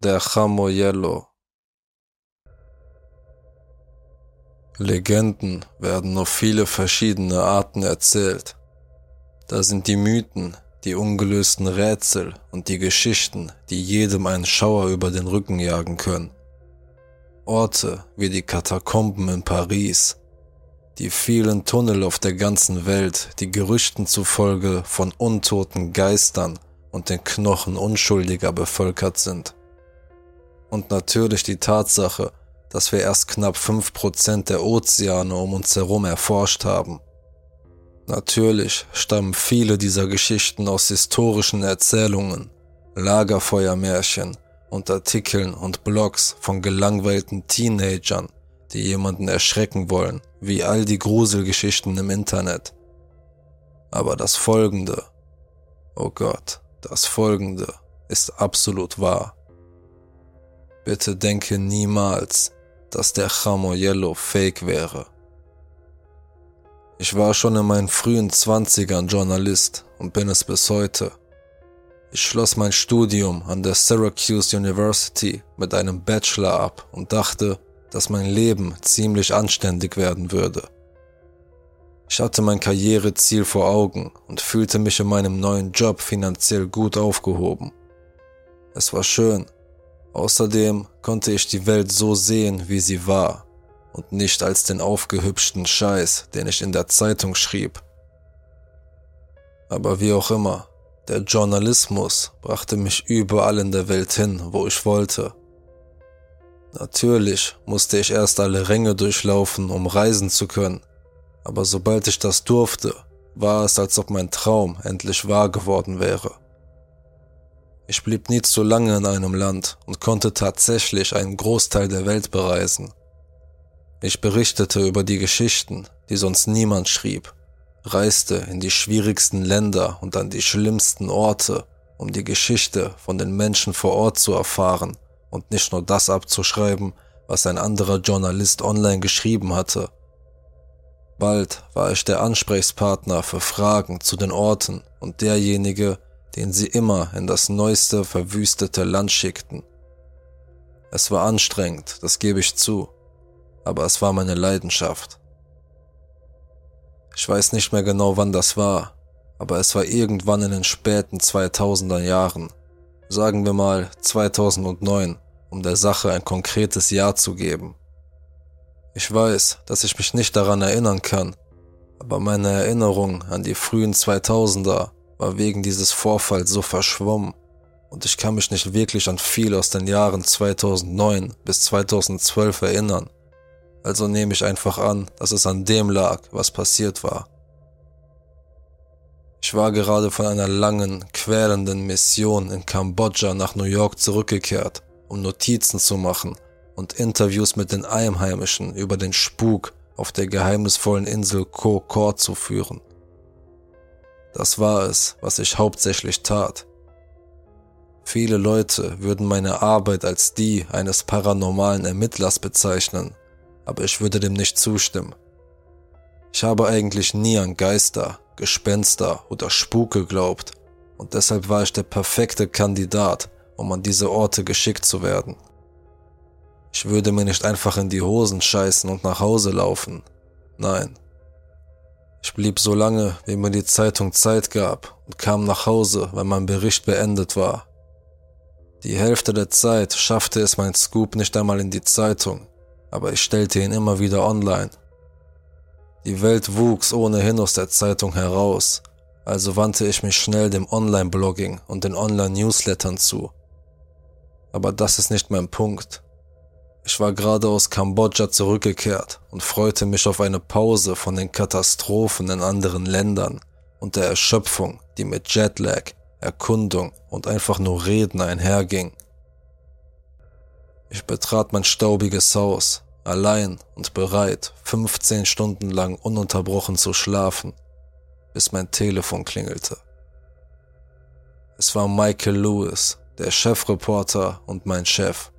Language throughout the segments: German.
Der Chamoyello. Legenden werden auf viele verschiedene Arten erzählt. Da sind die Mythen, die ungelösten Rätsel und die Geschichten, die jedem einen Schauer über den Rücken jagen können. Orte wie die Katakomben in Paris, die vielen Tunnel auf der ganzen Welt, die Gerüchten zufolge von untoten Geistern und den Knochen Unschuldiger bevölkert sind. Und natürlich die Tatsache, dass wir erst knapp 5% der Ozeane um uns herum erforscht haben. Natürlich stammen viele dieser Geschichten aus historischen Erzählungen, Lagerfeuermärchen und Artikeln und Blogs von gelangweilten Teenagern, die jemanden erschrecken wollen, wie all die Gruselgeschichten im Internet. Aber das Folgende, oh Gott, das Folgende ist absolut wahr. Bitte denke niemals, dass der Chamoyello fake wäre. Ich war schon in meinen frühen Zwanzigern Journalist und bin es bis heute. Ich schloss mein Studium an der Syracuse University mit einem Bachelor ab und dachte, dass mein Leben ziemlich anständig werden würde. Ich hatte mein Karriereziel vor Augen und fühlte mich in meinem neuen Job finanziell gut aufgehoben. Es war schön, Außerdem konnte ich die Welt so sehen, wie sie war und nicht als den aufgehübschten Scheiß, den ich in der Zeitung schrieb. Aber wie auch immer, der Journalismus brachte mich überall in der Welt hin, wo ich wollte. Natürlich musste ich erst alle Ränge durchlaufen, um reisen zu können, aber sobald ich das durfte, war es, als ob mein Traum endlich wahr geworden wäre. Ich blieb nie zu lange in einem Land und konnte tatsächlich einen Großteil der Welt bereisen. Ich berichtete über die Geschichten, die sonst niemand schrieb, reiste in die schwierigsten Länder und an die schlimmsten Orte, um die Geschichte von den Menschen vor Ort zu erfahren und nicht nur das abzuschreiben, was ein anderer Journalist online geschrieben hatte. Bald war ich der Ansprechpartner für Fragen zu den Orten und derjenige, den sie immer in das neueste verwüstete Land schickten. Es war anstrengend, das gebe ich zu, aber es war meine Leidenschaft. Ich weiß nicht mehr genau, wann das war, aber es war irgendwann in den späten 2000er Jahren, sagen wir mal 2009, um der Sache ein konkretes Jahr zu geben. Ich weiß, dass ich mich nicht daran erinnern kann, aber meine Erinnerung an die frühen 2000er war wegen dieses Vorfalls so verschwommen und ich kann mich nicht wirklich an viel aus den Jahren 2009 bis 2012 erinnern. Also nehme ich einfach an, dass es an dem lag, was passiert war. Ich war gerade von einer langen, quälenden Mission in Kambodscha nach New York zurückgekehrt, um Notizen zu machen und Interviews mit den Einheimischen über den Spuk auf der geheimnisvollen Insel Koh Kor zu führen. Das war es, was ich hauptsächlich tat. Viele Leute würden meine Arbeit als die eines paranormalen Ermittlers bezeichnen, aber ich würde dem nicht zustimmen. Ich habe eigentlich nie an Geister, Gespenster oder Spuk geglaubt und deshalb war ich der perfekte Kandidat, um an diese Orte geschickt zu werden. Ich würde mir nicht einfach in die Hosen scheißen und nach Hause laufen. Nein, ich blieb so lange, wie mir die Zeitung Zeit gab und kam nach Hause, wenn mein Bericht beendet war. Die Hälfte der Zeit schaffte es mein Scoop nicht einmal in die Zeitung, aber ich stellte ihn immer wieder online. Die Welt wuchs ohnehin aus der Zeitung heraus, also wandte ich mich schnell dem Online-Blogging und den Online-Newslettern zu. Aber das ist nicht mein Punkt. Ich war gerade aus Kambodscha zurückgekehrt und freute mich auf eine Pause von den Katastrophen in anderen Ländern und der Erschöpfung, die mit Jetlag, Erkundung und einfach nur Reden einherging. Ich betrat mein staubiges Haus, allein und bereit, 15 Stunden lang ununterbrochen zu schlafen, bis mein Telefon klingelte. Es war Michael Lewis, der Chefreporter und mein Chef.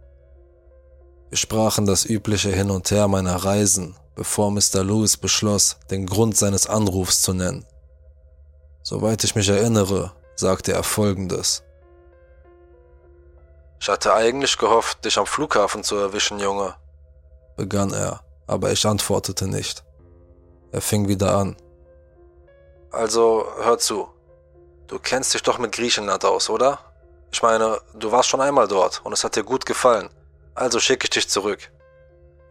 Wir sprachen das übliche Hin und Her meiner Reisen, bevor Mr. Lewis beschloss, den Grund seines Anrufs zu nennen. Soweit ich mich erinnere, sagte er folgendes. Ich hatte eigentlich gehofft, dich am Flughafen zu erwischen, Junge, begann er, aber ich antwortete nicht. Er fing wieder an. Also, hör zu. Du kennst dich doch mit Griechenland aus, oder? Ich meine, du warst schon einmal dort und es hat dir gut gefallen. Also schicke ich dich zurück.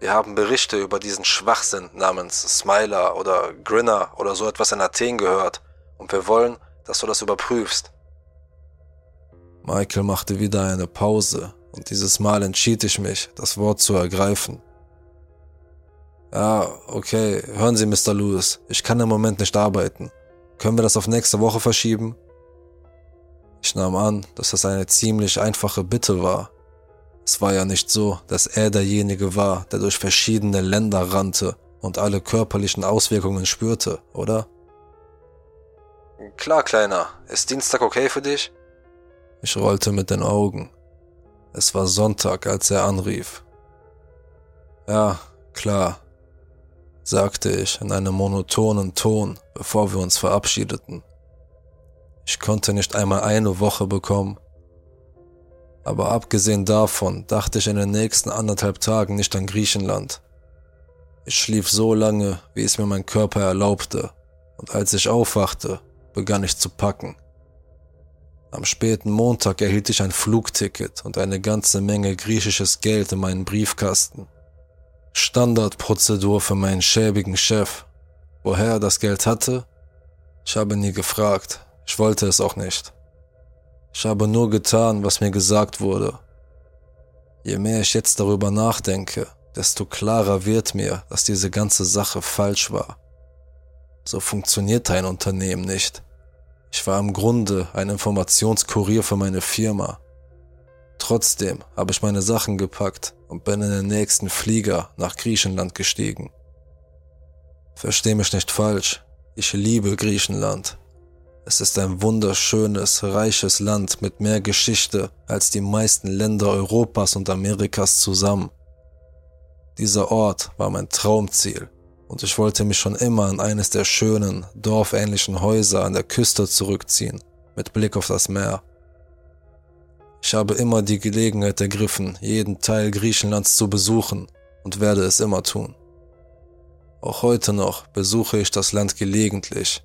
Wir haben Berichte über diesen Schwachsinn namens Smiler oder Grinner oder so etwas in Athen gehört und wir wollen, dass du das überprüfst. Michael machte wieder eine Pause und dieses Mal entschied ich mich, das Wort zu ergreifen. Ja, okay, hören Sie, Mr. Lewis, ich kann im Moment nicht arbeiten. Können wir das auf nächste Woche verschieben? Ich nahm an, dass das eine ziemlich einfache Bitte war. Es war ja nicht so, dass er derjenige war, der durch verschiedene Länder rannte und alle körperlichen Auswirkungen spürte, oder? Klar, Kleiner. Ist Dienstag okay für dich? Ich rollte mit den Augen. Es war Sonntag, als er anrief. Ja, klar, sagte ich in einem monotonen Ton, bevor wir uns verabschiedeten. Ich konnte nicht einmal eine Woche bekommen. Aber abgesehen davon dachte ich in den nächsten anderthalb Tagen nicht an Griechenland. Ich schlief so lange, wie es mir mein Körper erlaubte, und als ich aufwachte, begann ich zu packen. Am späten Montag erhielt ich ein Flugticket und eine ganze Menge griechisches Geld in meinen Briefkasten. Standardprozedur für meinen schäbigen Chef. Woher er das Geld hatte? Ich habe nie gefragt. Ich wollte es auch nicht. Ich habe nur getan, was mir gesagt wurde. Je mehr ich jetzt darüber nachdenke, desto klarer wird mir, dass diese ganze Sache falsch war. So funktioniert ein Unternehmen nicht. Ich war im Grunde ein Informationskurier für meine Firma. Trotzdem habe ich meine Sachen gepackt und bin in den nächsten Flieger nach Griechenland gestiegen. Versteh mich nicht falsch, ich liebe Griechenland. Es ist ein wunderschönes, reiches Land mit mehr Geschichte als die meisten Länder Europas und Amerikas zusammen. Dieser Ort war mein Traumziel und ich wollte mich schon immer in eines der schönen, dorfähnlichen Häuser an der Küste zurückziehen, mit Blick auf das Meer. Ich habe immer die Gelegenheit ergriffen, jeden Teil Griechenlands zu besuchen und werde es immer tun. Auch heute noch besuche ich das Land gelegentlich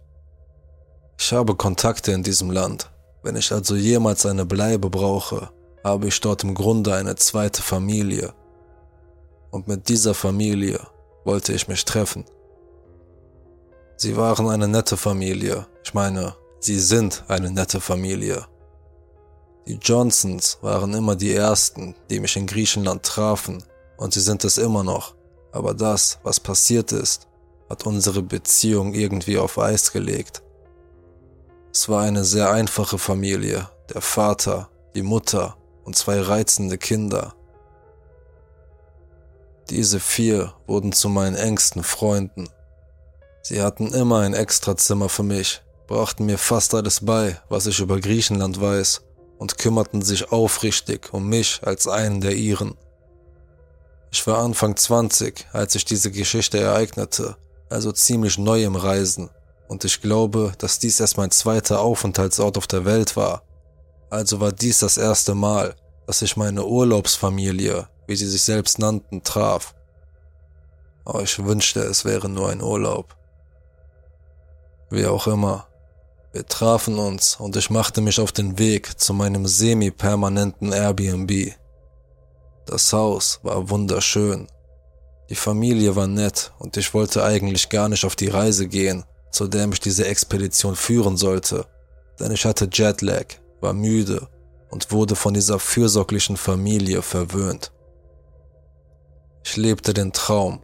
ich habe Kontakte in diesem Land. Wenn ich also jemals eine Bleibe brauche, habe ich dort im Grunde eine zweite Familie. Und mit dieser Familie wollte ich mich treffen. Sie waren eine nette Familie. Ich meine, sie sind eine nette Familie. Die Johnsons waren immer die Ersten, die mich in Griechenland trafen, und sie sind es immer noch. Aber das, was passiert ist, hat unsere Beziehung irgendwie auf Eis gelegt. Es war eine sehr einfache Familie, der Vater, die Mutter und zwei reizende Kinder. Diese vier wurden zu meinen engsten Freunden. Sie hatten immer ein Extrazimmer für mich, brachten mir fast alles bei, was ich über Griechenland weiß, und kümmerten sich aufrichtig um mich als einen der ihren. Ich war Anfang 20, als sich diese Geschichte ereignete, also ziemlich neu im Reisen und ich glaube, dass dies erst mein zweiter Aufenthaltsort auf der Welt war. Also war dies das erste Mal, dass ich meine Urlaubsfamilie, wie sie sich selbst nannten, traf. Aber ich wünschte, es wäre nur ein Urlaub. Wie auch immer. Wir trafen uns und ich machte mich auf den Weg zu meinem semi-permanenten Airbnb. Das Haus war wunderschön. Die Familie war nett und ich wollte eigentlich gar nicht auf die Reise gehen, zu der mich diese Expedition führen sollte, denn ich hatte Jetlag, war müde und wurde von dieser fürsorglichen Familie verwöhnt. Ich lebte den Traum,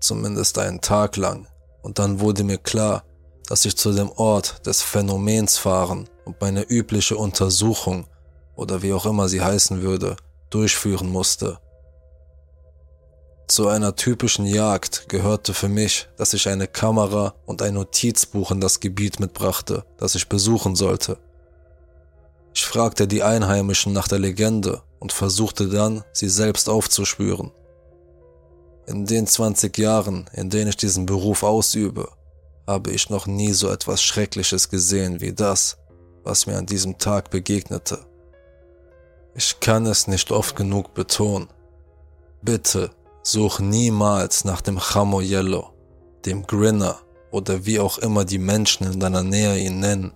zumindest einen Tag lang, und dann wurde mir klar, dass ich zu dem Ort des Phänomens fahren und meine übliche Untersuchung, oder wie auch immer sie heißen würde, durchführen musste. Zu einer typischen Jagd gehörte für mich, dass ich eine Kamera und ein Notizbuch in das Gebiet mitbrachte, das ich besuchen sollte. Ich fragte die Einheimischen nach der Legende und versuchte dann, sie selbst aufzuspüren. In den 20 Jahren, in denen ich diesen Beruf ausübe, habe ich noch nie so etwas Schreckliches gesehen wie das, was mir an diesem Tag begegnete. Ich kann es nicht oft genug betonen. Bitte such niemals nach dem Chamo Yellow, dem Grinner oder wie auch immer die Menschen in deiner Nähe ihn nennen.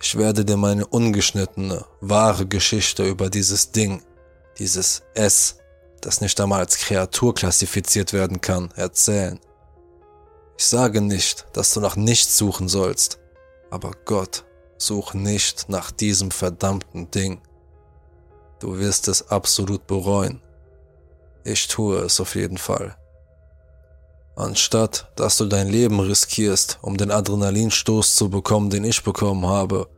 Ich werde dir meine ungeschnittene, wahre Geschichte über dieses Ding, dieses S, das nicht einmal als Kreatur klassifiziert werden kann, erzählen. Ich sage nicht, dass du nach nichts suchen sollst, aber Gott, such nicht nach diesem verdammten Ding. Du wirst es absolut bereuen. Ich tue es auf jeden Fall. Anstatt dass du dein Leben riskierst, um den Adrenalinstoß zu bekommen, den ich bekommen habe,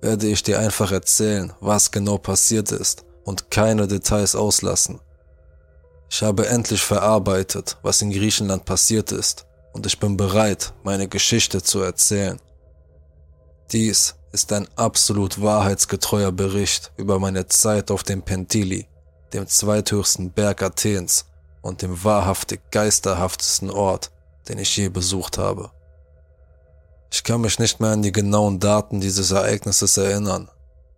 werde ich dir einfach erzählen, was genau passiert ist und keine Details auslassen. Ich habe endlich verarbeitet, was in Griechenland passiert ist, und ich bin bereit, meine Geschichte zu erzählen. Dies ist ein absolut wahrheitsgetreuer Bericht über meine Zeit auf dem Pentili, dem zweithöchsten Berg Athens und dem wahrhaftig geisterhaftesten Ort, den ich je besucht habe. Ich kann mich nicht mehr an die genauen Daten dieses Ereignisses erinnern.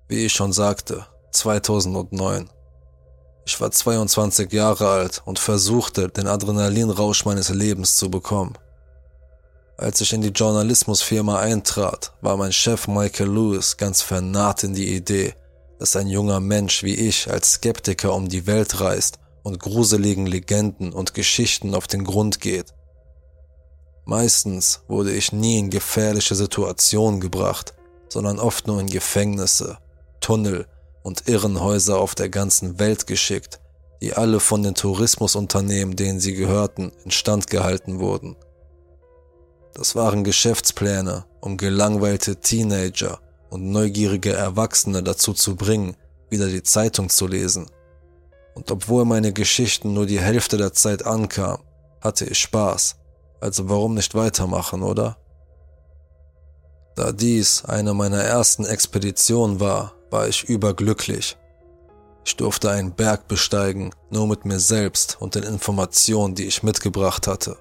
Wie ich schon sagte, 2009. Ich war 22 Jahre alt und versuchte, den Adrenalinrausch meines Lebens zu bekommen. Als ich in die Journalismusfirma eintrat, war mein Chef Michael Lewis ganz vernarrt in die Idee, dass ein junger Mensch wie ich als Skeptiker um die Welt reist und gruseligen Legenden und Geschichten auf den Grund geht. Meistens wurde ich nie in gefährliche Situationen gebracht, sondern oft nur in Gefängnisse, Tunnel und Irrenhäuser auf der ganzen Welt geschickt, die alle von den Tourismusunternehmen, denen sie gehörten, instand gehalten wurden. Das waren Geschäftspläne, um gelangweilte Teenager und neugierige Erwachsene dazu zu bringen, wieder die Zeitung zu lesen. Und obwohl meine Geschichten nur die Hälfte der Zeit ankamen, hatte ich Spaß. Also warum nicht weitermachen, oder? Da dies eine meiner ersten Expeditionen war, war ich überglücklich. Ich durfte einen Berg besteigen, nur mit mir selbst und den Informationen, die ich mitgebracht hatte.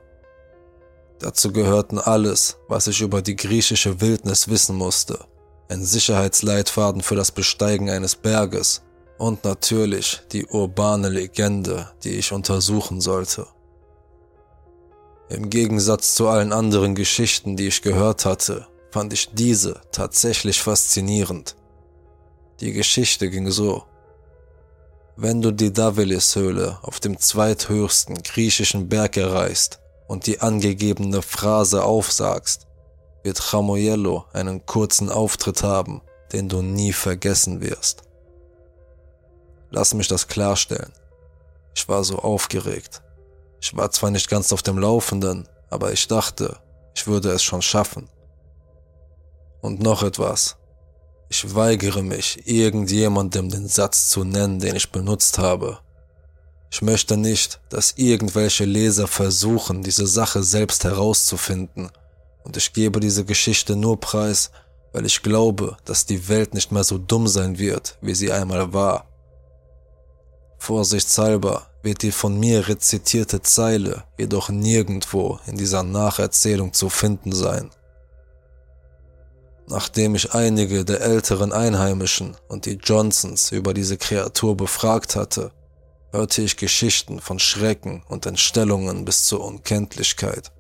Dazu gehörten alles, was ich über die griechische Wildnis wissen musste, ein Sicherheitsleitfaden für das Besteigen eines Berges und natürlich die urbane Legende, die ich untersuchen sollte. Im Gegensatz zu allen anderen Geschichten, die ich gehört hatte, fand ich diese tatsächlich faszinierend. Die Geschichte ging so. Wenn du die Davilis-Höhle auf dem zweithöchsten griechischen Berg erreichst und die angegebene Phrase aufsagst, wird Chamoyello einen kurzen Auftritt haben, den du nie vergessen wirst. Lass mich das klarstellen. Ich war so aufgeregt. Ich war zwar nicht ganz auf dem Laufenden, aber ich dachte, ich würde es schon schaffen. Und noch etwas. Ich weigere mich, irgendjemandem den Satz zu nennen, den ich benutzt habe. Ich möchte nicht, dass irgendwelche Leser versuchen, diese Sache selbst herauszufinden, und ich gebe diese Geschichte nur preis, weil ich glaube, dass die Welt nicht mehr so dumm sein wird, wie sie einmal war. Vorsichtshalber wird die von mir rezitierte Zeile jedoch nirgendwo in dieser Nacherzählung zu finden sein. Nachdem ich einige der älteren Einheimischen und die Johnsons über diese Kreatur befragt hatte, hörte ich Geschichten von Schrecken und Entstellungen bis zur Unkenntlichkeit.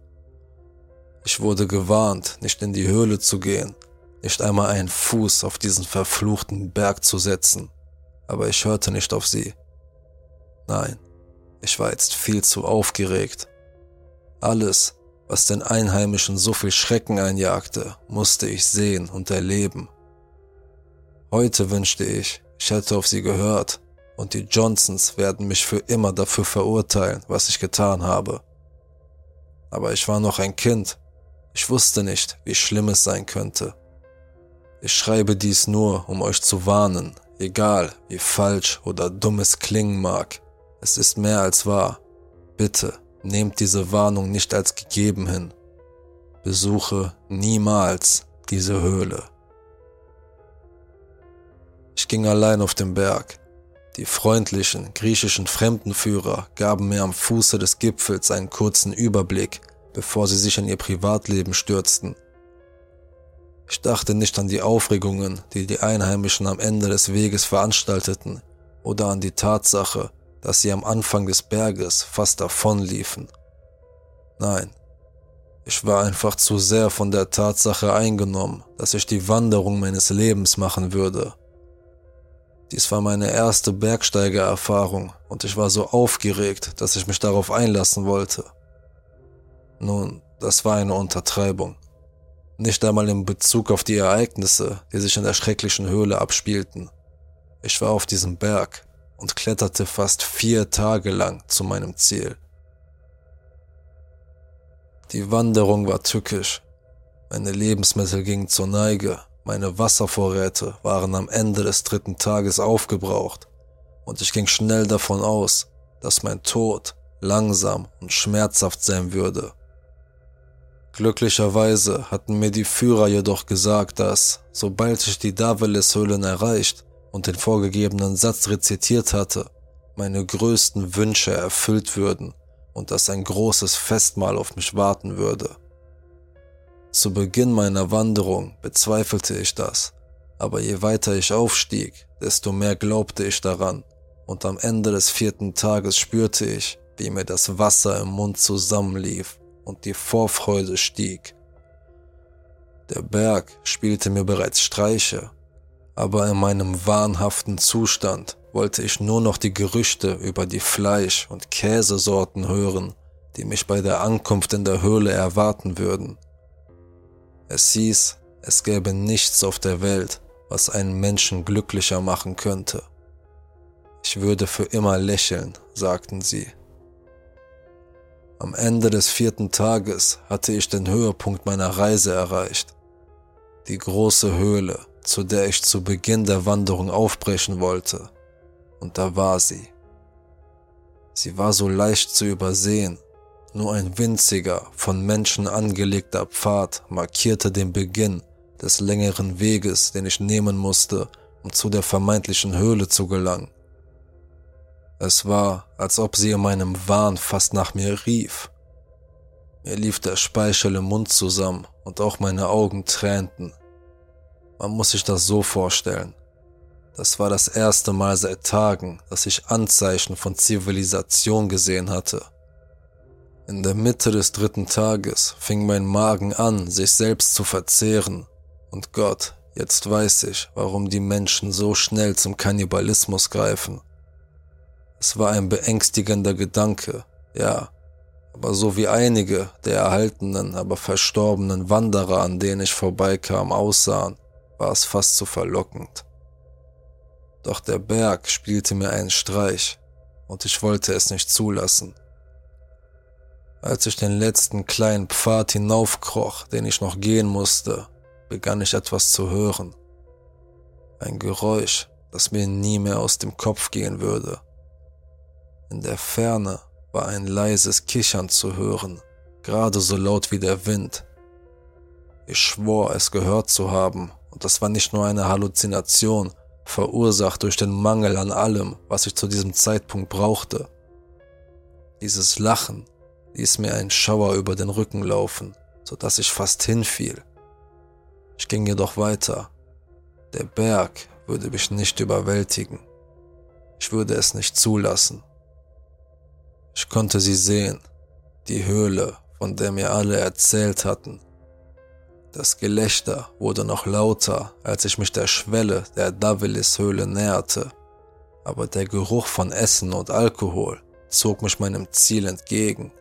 Ich wurde gewarnt, nicht in die Höhle zu gehen, nicht einmal einen Fuß auf diesen verfluchten Berg zu setzen, aber ich hörte nicht auf sie. Nein, ich war jetzt viel zu aufgeregt. Alles, was den Einheimischen so viel Schrecken einjagte, musste ich sehen und erleben. Heute wünschte ich, ich hätte auf sie gehört, und die Johnsons werden mich für immer dafür verurteilen, was ich getan habe. Aber ich war noch ein Kind. Ich wusste nicht, wie schlimm es sein könnte. Ich schreibe dies nur, um euch zu warnen, egal wie falsch oder dumm es klingen mag. Es ist mehr als wahr. Bitte nehmt diese Warnung nicht als gegeben hin. Besuche niemals diese Höhle. Ich ging allein auf den Berg. Die freundlichen griechischen Fremdenführer gaben mir am Fuße des Gipfels einen kurzen Überblick, bevor sie sich in ihr Privatleben stürzten. Ich dachte nicht an die Aufregungen, die die Einheimischen am Ende des Weges veranstalteten, oder an die Tatsache, dass sie am Anfang des Berges fast davonliefen. Nein, ich war einfach zu sehr von der Tatsache eingenommen, dass ich die Wanderung meines Lebens machen würde. Dies war meine erste Bergsteigererfahrung und ich war so aufgeregt, dass ich mich darauf einlassen wollte. Nun, das war eine Untertreibung. Nicht einmal in Bezug auf die Ereignisse, die sich in der schrecklichen Höhle abspielten. Ich war auf diesem Berg und kletterte fast vier Tage lang zu meinem Ziel. Die Wanderung war tückisch. Meine Lebensmittel gingen zur Neige, meine Wasservorräte waren am Ende des dritten Tages aufgebraucht und ich ging schnell davon aus, dass mein Tod langsam und schmerzhaft sein würde. Glücklicherweise hatten mir die Führer jedoch gesagt, dass, sobald ich die Daveles-Höhlen erreicht und den vorgegebenen Satz rezitiert hatte, meine größten Wünsche erfüllt würden und dass ein großes Festmahl auf mich warten würde. Zu Beginn meiner Wanderung bezweifelte ich das, aber je weiter ich aufstieg, desto mehr glaubte ich daran, und am Ende des vierten Tages spürte ich, wie mir das Wasser im Mund zusammenlief und die Vorfreude stieg. Der Berg spielte mir bereits Streiche, aber in meinem wahnhaften Zustand wollte ich nur noch die Gerüchte über die Fleisch- und Käsesorten hören, die mich bei der Ankunft in der Höhle erwarten würden. Es hieß, es gäbe nichts auf der Welt, was einen Menschen glücklicher machen könnte. Ich würde für immer lächeln, sagten sie. Am Ende des vierten Tages hatte ich den Höhepunkt meiner Reise erreicht. Die große Höhle, zu der ich zu Beginn der Wanderung aufbrechen wollte. Und da war sie. Sie war so leicht zu übersehen. Nur ein winziger, von Menschen angelegter Pfad markierte den Beginn des längeren Weges, den ich nehmen musste, um zu der vermeintlichen Höhle zu gelangen. Es war, als ob sie in meinem Wahn fast nach mir rief. Mir lief der Speichel im Mund zusammen und auch meine Augen tränten. Man muss sich das so vorstellen. Das war das erste Mal seit Tagen, dass ich Anzeichen von Zivilisation gesehen hatte. In der Mitte des dritten Tages fing mein Magen an, sich selbst zu verzehren. Und Gott, jetzt weiß ich, warum die Menschen so schnell zum Kannibalismus greifen. Es war ein beängstigender Gedanke, ja, aber so wie einige der erhaltenen, aber verstorbenen Wanderer, an denen ich vorbeikam, aussahen, war es fast zu verlockend. Doch der Berg spielte mir einen Streich, und ich wollte es nicht zulassen. Als ich den letzten kleinen Pfad hinaufkroch, den ich noch gehen musste, begann ich etwas zu hören. Ein Geräusch, das mir nie mehr aus dem Kopf gehen würde. In der Ferne war ein leises Kichern zu hören, gerade so laut wie der Wind. Ich schwor, es gehört zu haben, und das war nicht nur eine Halluzination, verursacht durch den Mangel an allem, was ich zu diesem Zeitpunkt brauchte. Dieses Lachen ließ mir einen Schauer über den Rücken laufen, so dass ich fast hinfiel. Ich ging jedoch weiter. Der Berg würde mich nicht überwältigen. Ich würde es nicht zulassen. Ich konnte sie sehen, die Höhle, von der mir alle erzählt hatten. Das Gelächter wurde noch lauter, als ich mich der Schwelle der Davilis-Höhle näherte, aber der Geruch von Essen und Alkohol zog mich meinem Ziel entgegen.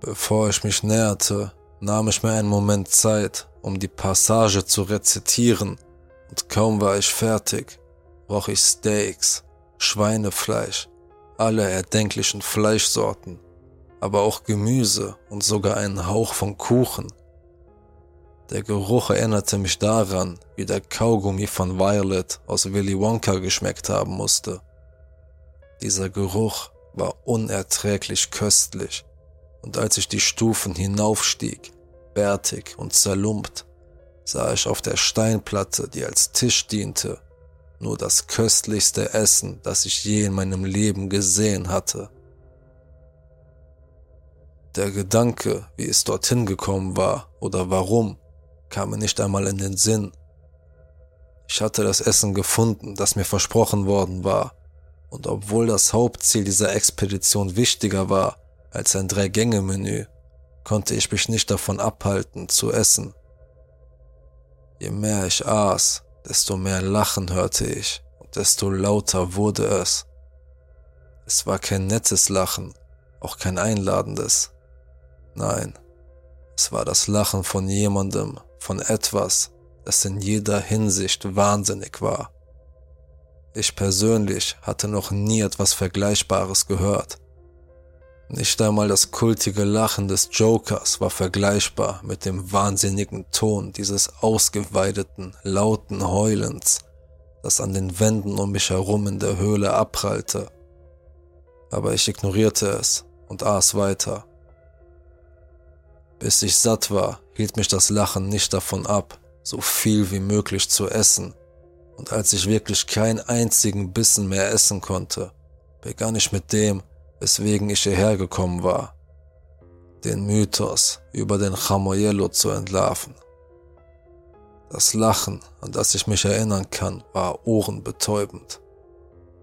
Bevor ich mich näherte, nahm ich mir einen Moment Zeit, um die Passage zu rezitieren, und kaum war ich fertig, roch ich Steaks, Schweinefleisch alle erdenklichen Fleischsorten, aber auch Gemüse und sogar einen Hauch von Kuchen. Der Geruch erinnerte mich daran, wie der Kaugummi von Violet aus Willy Wonka geschmeckt haben musste. Dieser Geruch war unerträglich köstlich, und als ich die Stufen hinaufstieg, bärtig und zerlumpt, sah ich auf der Steinplatte, die als Tisch diente, nur das köstlichste Essen, das ich je in meinem Leben gesehen hatte. Der Gedanke, wie es dorthin gekommen war oder warum, kam mir nicht einmal in den Sinn. Ich hatte das Essen gefunden, das mir versprochen worden war, und obwohl das Hauptziel dieser Expedition wichtiger war als ein Drei-Gänge-Menü, konnte ich mich nicht davon abhalten zu essen. Je mehr ich aß, desto mehr Lachen hörte ich und desto lauter wurde es. Es war kein nettes Lachen, auch kein einladendes. Nein, es war das Lachen von jemandem, von etwas, das in jeder Hinsicht wahnsinnig war. Ich persönlich hatte noch nie etwas Vergleichbares gehört. Nicht einmal das kultige Lachen des Jokers war vergleichbar mit dem wahnsinnigen Ton dieses ausgeweideten, lauten Heulens, das an den Wänden um mich herum in der Höhle abprallte. Aber ich ignorierte es und aß weiter. Bis ich satt war, hielt mich das Lachen nicht davon ab, so viel wie möglich zu essen, und als ich wirklich keinen einzigen Bissen mehr essen konnte, begann ich mit dem, weswegen ich hierher gekommen war, den Mythos über den Chamoyello zu entlarven. Das Lachen, an das ich mich erinnern kann, war ohrenbetäubend.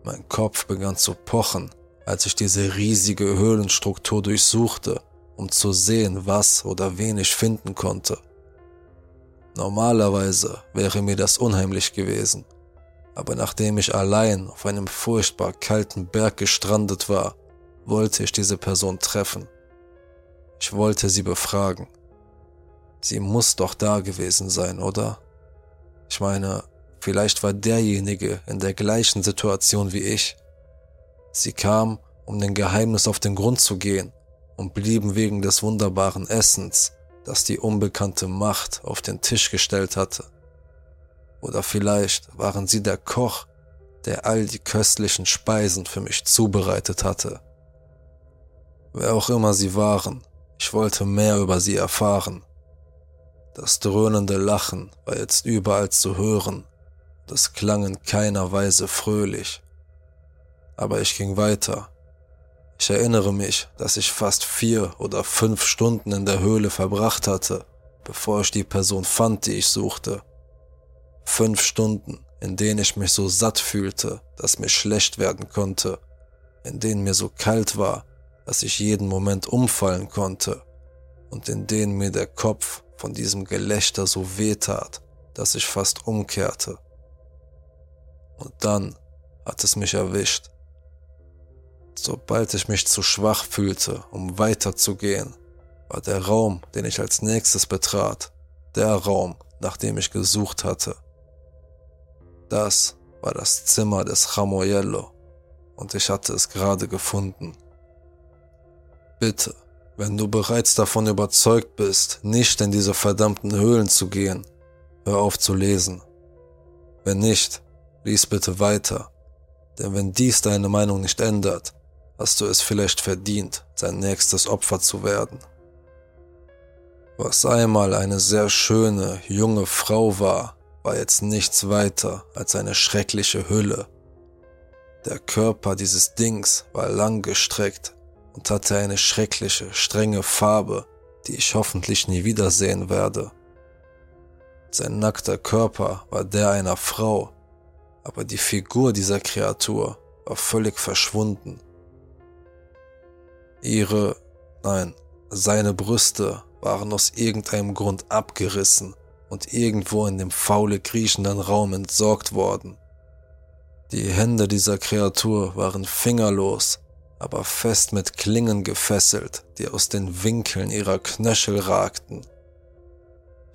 Mein Kopf begann zu pochen, als ich diese riesige Höhlenstruktur durchsuchte, um zu sehen, was oder wen ich finden konnte. Normalerweise wäre mir das unheimlich gewesen, aber nachdem ich allein auf einem furchtbar kalten Berg gestrandet war, wollte ich diese Person treffen. Ich wollte sie befragen. Sie muss doch da gewesen sein, oder? Ich meine, vielleicht war derjenige in der gleichen Situation wie ich. Sie kam, um dem Geheimnis auf den Grund zu gehen und blieben wegen des wunderbaren Essens, das die unbekannte Macht auf den Tisch gestellt hatte. Oder vielleicht waren sie der Koch, der all die köstlichen Speisen für mich zubereitet hatte. Wer auch immer sie waren, ich wollte mehr über sie erfahren. Das dröhnende Lachen war jetzt überall zu hören, das klang in keiner Weise fröhlich. Aber ich ging weiter. Ich erinnere mich, dass ich fast vier oder fünf Stunden in der Höhle verbracht hatte, bevor ich die Person fand, die ich suchte. Fünf Stunden, in denen ich mich so satt fühlte, dass mir schlecht werden konnte, in denen mir so kalt war, dass ich jeden Moment umfallen konnte und in denen mir der Kopf von diesem Gelächter so wehtat, dass ich fast umkehrte. Und dann hat es mich erwischt. Sobald ich mich zu schwach fühlte, um weiterzugehen, war der Raum, den ich als nächstes betrat, der Raum, nach dem ich gesucht hatte. Das war das Zimmer des Ramoyello und ich hatte es gerade gefunden. Bitte, wenn du bereits davon überzeugt bist, nicht in diese verdammten Höhlen zu gehen, hör auf zu lesen. Wenn nicht, lies bitte weiter, denn wenn dies deine Meinung nicht ändert, hast du es vielleicht verdient, sein nächstes Opfer zu werden. Was einmal eine sehr schöne, junge Frau war, war jetzt nichts weiter als eine schreckliche Hülle. Der Körper dieses Dings war langgestreckt und hatte eine schreckliche, strenge Farbe, die ich hoffentlich nie wiedersehen werde. Sein nackter Körper war der einer Frau, aber die Figur dieser Kreatur war völlig verschwunden. Ihre, nein, seine Brüste waren aus irgendeinem Grund abgerissen und irgendwo in dem faule kriechenden Raum entsorgt worden. Die Hände dieser Kreatur waren fingerlos aber fest mit Klingen gefesselt, die aus den Winkeln ihrer Knöchel ragten.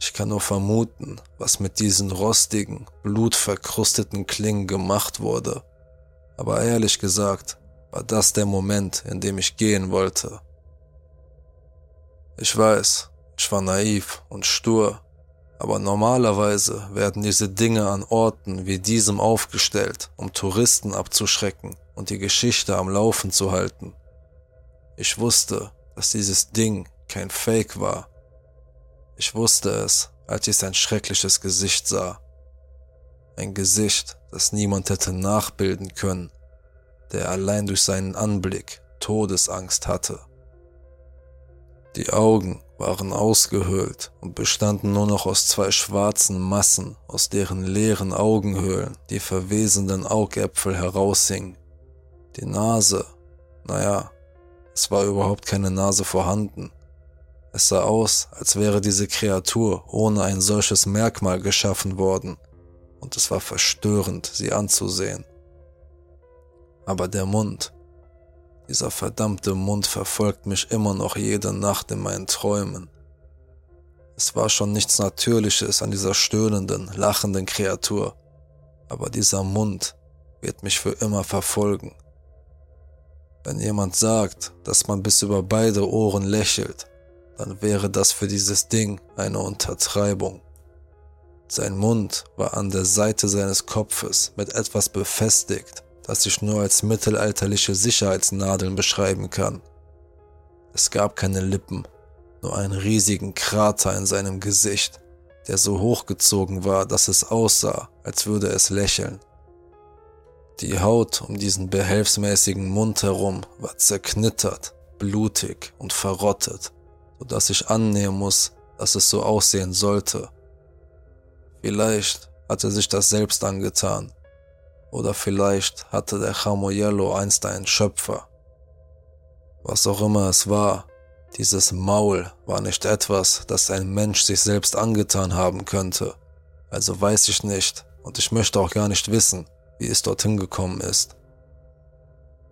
Ich kann nur vermuten, was mit diesen rostigen, blutverkrusteten Klingen gemacht wurde. Aber ehrlich gesagt, war das der Moment, in dem ich gehen wollte. Ich weiß, ich war naiv und stur, aber normalerweise werden diese Dinge an Orten wie diesem aufgestellt, um Touristen abzuschrecken und die Geschichte am Laufen zu halten. Ich wusste, dass dieses Ding kein Fake war. Ich wusste es, als ich sein schreckliches Gesicht sah. Ein Gesicht, das niemand hätte nachbilden können, der allein durch seinen Anblick Todesangst hatte. Die Augen waren ausgehöhlt und bestanden nur noch aus zwei schwarzen Massen, aus deren leeren Augenhöhlen die verwesenden Augäpfel heraushingen. Die Nase, naja, es war überhaupt keine Nase vorhanden. Es sah aus, als wäre diese Kreatur ohne ein solches Merkmal geschaffen worden, und es war verstörend, sie anzusehen. Aber der Mund, dieser verdammte Mund verfolgt mich immer noch jede Nacht in meinen Träumen. Es war schon nichts Natürliches an dieser stöhnenden, lachenden Kreatur, aber dieser Mund wird mich für immer verfolgen. Wenn jemand sagt, dass man bis über beide Ohren lächelt, dann wäre das für dieses Ding eine Untertreibung. Sein Mund war an der Seite seines Kopfes mit etwas befestigt, das ich nur als mittelalterliche Sicherheitsnadeln beschreiben kann. Es gab keine Lippen, nur einen riesigen Krater in seinem Gesicht, der so hochgezogen war, dass es aussah, als würde es lächeln. Die Haut um diesen behelfsmäßigen Mund herum war zerknittert, blutig und verrottet, so dass ich annehmen muss, dass es so aussehen sollte. Vielleicht hat er sich das selbst angetan, oder vielleicht hatte der Chamoyello einst einen Schöpfer. Was auch immer es war, dieses Maul war nicht etwas, das ein Mensch sich selbst angetan haben könnte. Also weiß ich nicht und ich möchte auch gar nicht wissen, wie es dorthin gekommen ist.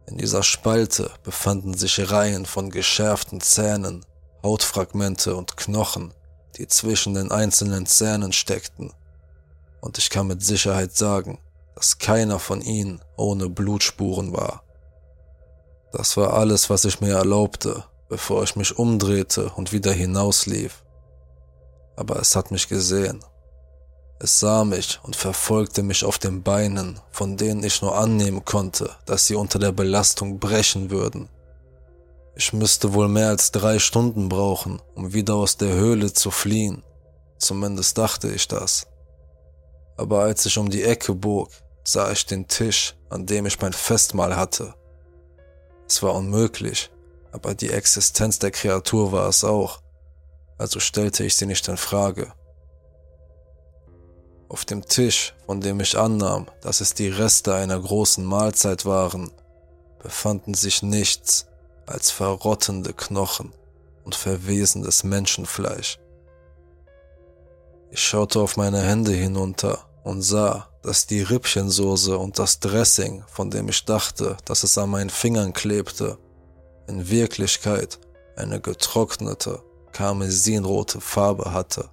In dieser Spalte befanden sich Reihen von geschärften Zähnen, Hautfragmente und Knochen, die zwischen den einzelnen Zähnen steckten. Und ich kann mit Sicherheit sagen, dass keiner von ihnen ohne Blutspuren war. Das war alles, was ich mir erlaubte, bevor ich mich umdrehte und wieder hinauslief. Aber es hat mich gesehen. Es sah mich und verfolgte mich auf den Beinen, von denen ich nur annehmen konnte, dass sie unter der Belastung brechen würden. Ich müsste wohl mehr als drei Stunden brauchen, um wieder aus der Höhle zu fliehen. Zumindest dachte ich das. Aber als ich um die Ecke bog, sah ich den Tisch, an dem ich mein Festmahl hatte. Es war unmöglich, aber die Existenz der Kreatur war es auch, also stellte ich sie nicht in Frage. Auf dem Tisch, von dem ich annahm, dass es die Reste einer großen Mahlzeit waren, befanden sich nichts als verrottende Knochen und verwesendes Menschenfleisch. Ich schaute auf meine Hände hinunter und sah, dass die Rippchensoße und das Dressing, von dem ich dachte, dass es an meinen Fingern klebte, in Wirklichkeit eine getrocknete, karmesinrote Farbe hatte.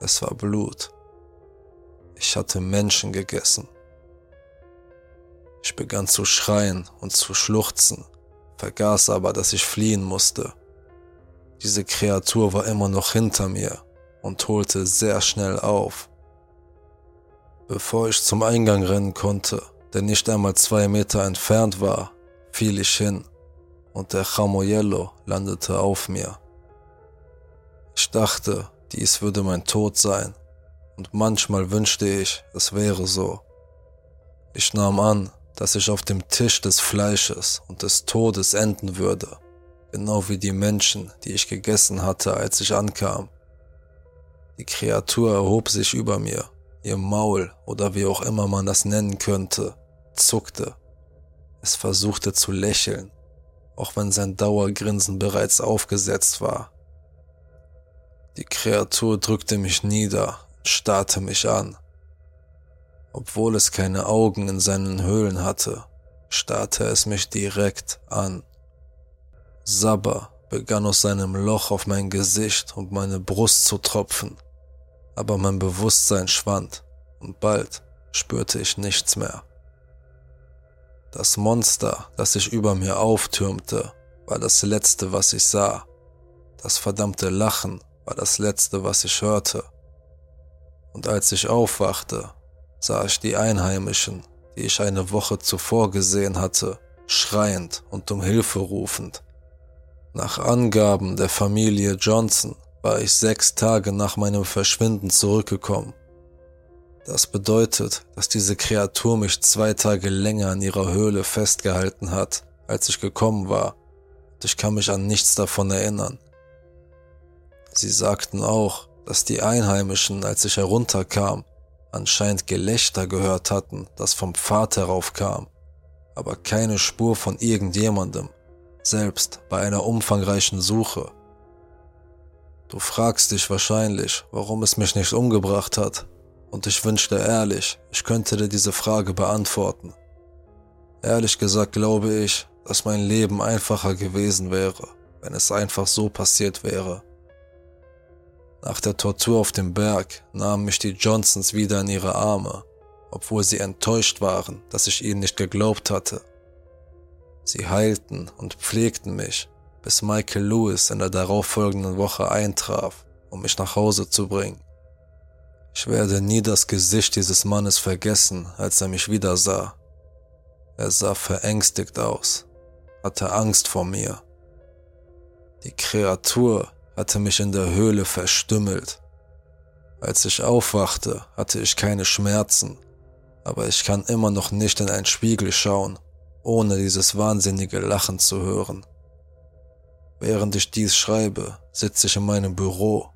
Es war Blut. Ich hatte Menschen gegessen. Ich begann zu schreien und zu schluchzen, vergaß aber, dass ich fliehen musste. Diese Kreatur war immer noch hinter mir und holte sehr schnell auf. Bevor ich zum Eingang rennen konnte, der nicht einmal zwei Meter entfernt war, fiel ich hin und der Chamoyello landete auf mir. Ich dachte, dies würde mein Tod sein und manchmal wünschte ich, es wäre so. Ich nahm an, dass ich auf dem Tisch des Fleisches und des Todes enden würde, genau wie die Menschen, die ich gegessen hatte, als ich ankam. Die Kreatur erhob sich über mir Ihr Maul oder wie auch immer man das nennen könnte, zuckte. Es versuchte zu lächeln, auch wenn sein Dauergrinsen bereits aufgesetzt war. Die Kreatur drückte mich nieder, starrte mich an. Obwohl es keine Augen in seinen Höhlen hatte, starrte es mich direkt an. Sabber begann aus seinem Loch auf mein Gesicht und meine Brust zu tropfen aber mein Bewusstsein schwand und bald spürte ich nichts mehr. Das Monster, das sich über mir auftürmte, war das letzte, was ich sah. Das verdammte Lachen war das letzte, was ich hörte. Und als ich aufwachte, sah ich die Einheimischen, die ich eine Woche zuvor gesehen hatte, schreiend und um Hilfe rufend. Nach Angaben der Familie Johnson war ich sechs Tage nach meinem Verschwinden zurückgekommen. Das bedeutet, dass diese Kreatur mich zwei Tage länger in ihrer Höhle festgehalten hat, als ich gekommen war, und ich kann mich an nichts davon erinnern. Sie sagten auch, dass die Einheimischen, als ich herunterkam, anscheinend Gelächter gehört hatten, das vom Pfad heraufkam, aber keine Spur von irgendjemandem, selbst bei einer umfangreichen Suche. Du fragst dich wahrscheinlich, warum es mich nicht umgebracht hat, und ich wünschte ehrlich, ich könnte dir diese Frage beantworten. Ehrlich gesagt glaube ich, dass mein Leben einfacher gewesen wäre, wenn es einfach so passiert wäre. Nach der Tortur auf dem Berg nahmen mich die Johnsons wieder in ihre Arme, obwohl sie enttäuscht waren, dass ich ihnen nicht geglaubt hatte. Sie heilten und pflegten mich, bis Michael Lewis in der darauffolgenden Woche eintraf, um mich nach Hause zu bringen. Ich werde nie das Gesicht dieses Mannes vergessen, als er mich wieder sah. Er sah verängstigt aus, hatte Angst vor mir. Die Kreatur hatte mich in der Höhle verstümmelt. Als ich aufwachte, hatte ich keine Schmerzen, aber ich kann immer noch nicht in einen Spiegel schauen, ohne dieses wahnsinnige Lachen zu hören. Während ich dies schreibe, sitze ich in meinem Büro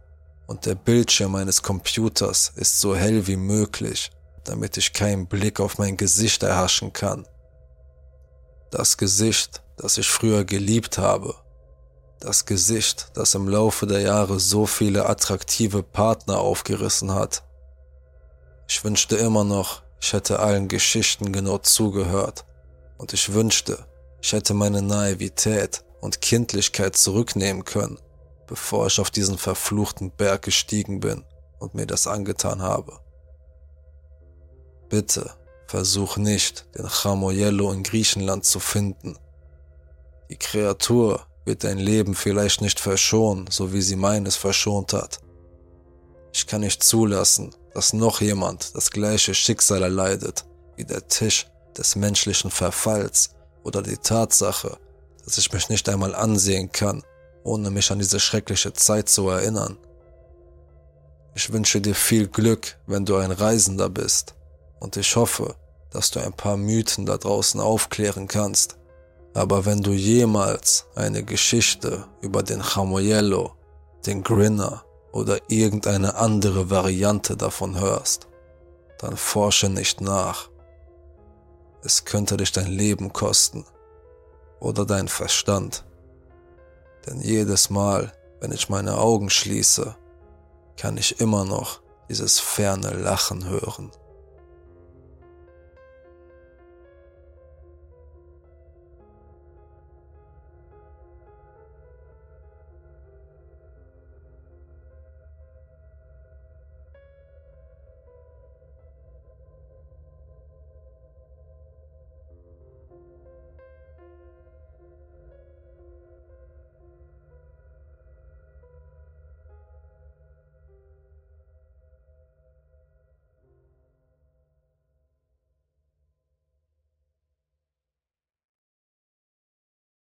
und der Bildschirm meines Computers ist so hell wie möglich, damit ich keinen Blick auf mein Gesicht erhaschen kann. Das Gesicht, das ich früher geliebt habe, das Gesicht, das im Laufe der Jahre so viele attraktive Partner aufgerissen hat. Ich wünschte immer noch, ich hätte allen Geschichten genau zugehört. Und ich wünschte, ich hätte meine Naivität und Kindlichkeit zurücknehmen können, bevor ich auf diesen verfluchten Berg gestiegen bin und mir das angetan habe. Bitte, versuch nicht, den Chamoyello in Griechenland zu finden. Die Kreatur, wird dein Leben vielleicht nicht verschonen, so wie sie meines verschont hat. Ich kann nicht zulassen, dass noch jemand das gleiche Schicksal erleidet wie der Tisch des menschlichen Verfalls oder die Tatsache, dass ich mich nicht einmal ansehen kann, ohne mich an diese schreckliche Zeit zu erinnern. Ich wünsche dir viel Glück, wenn du ein Reisender bist, und ich hoffe, dass du ein paar Mythen da draußen aufklären kannst, aber wenn du jemals eine Geschichte über den Chamoyello, den Grinner oder irgendeine andere Variante davon hörst, dann forsche nicht nach. Es könnte dich dein Leben kosten oder dein Verstand. Denn jedes Mal, wenn ich meine Augen schließe, kann ich immer noch dieses ferne Lachen hören.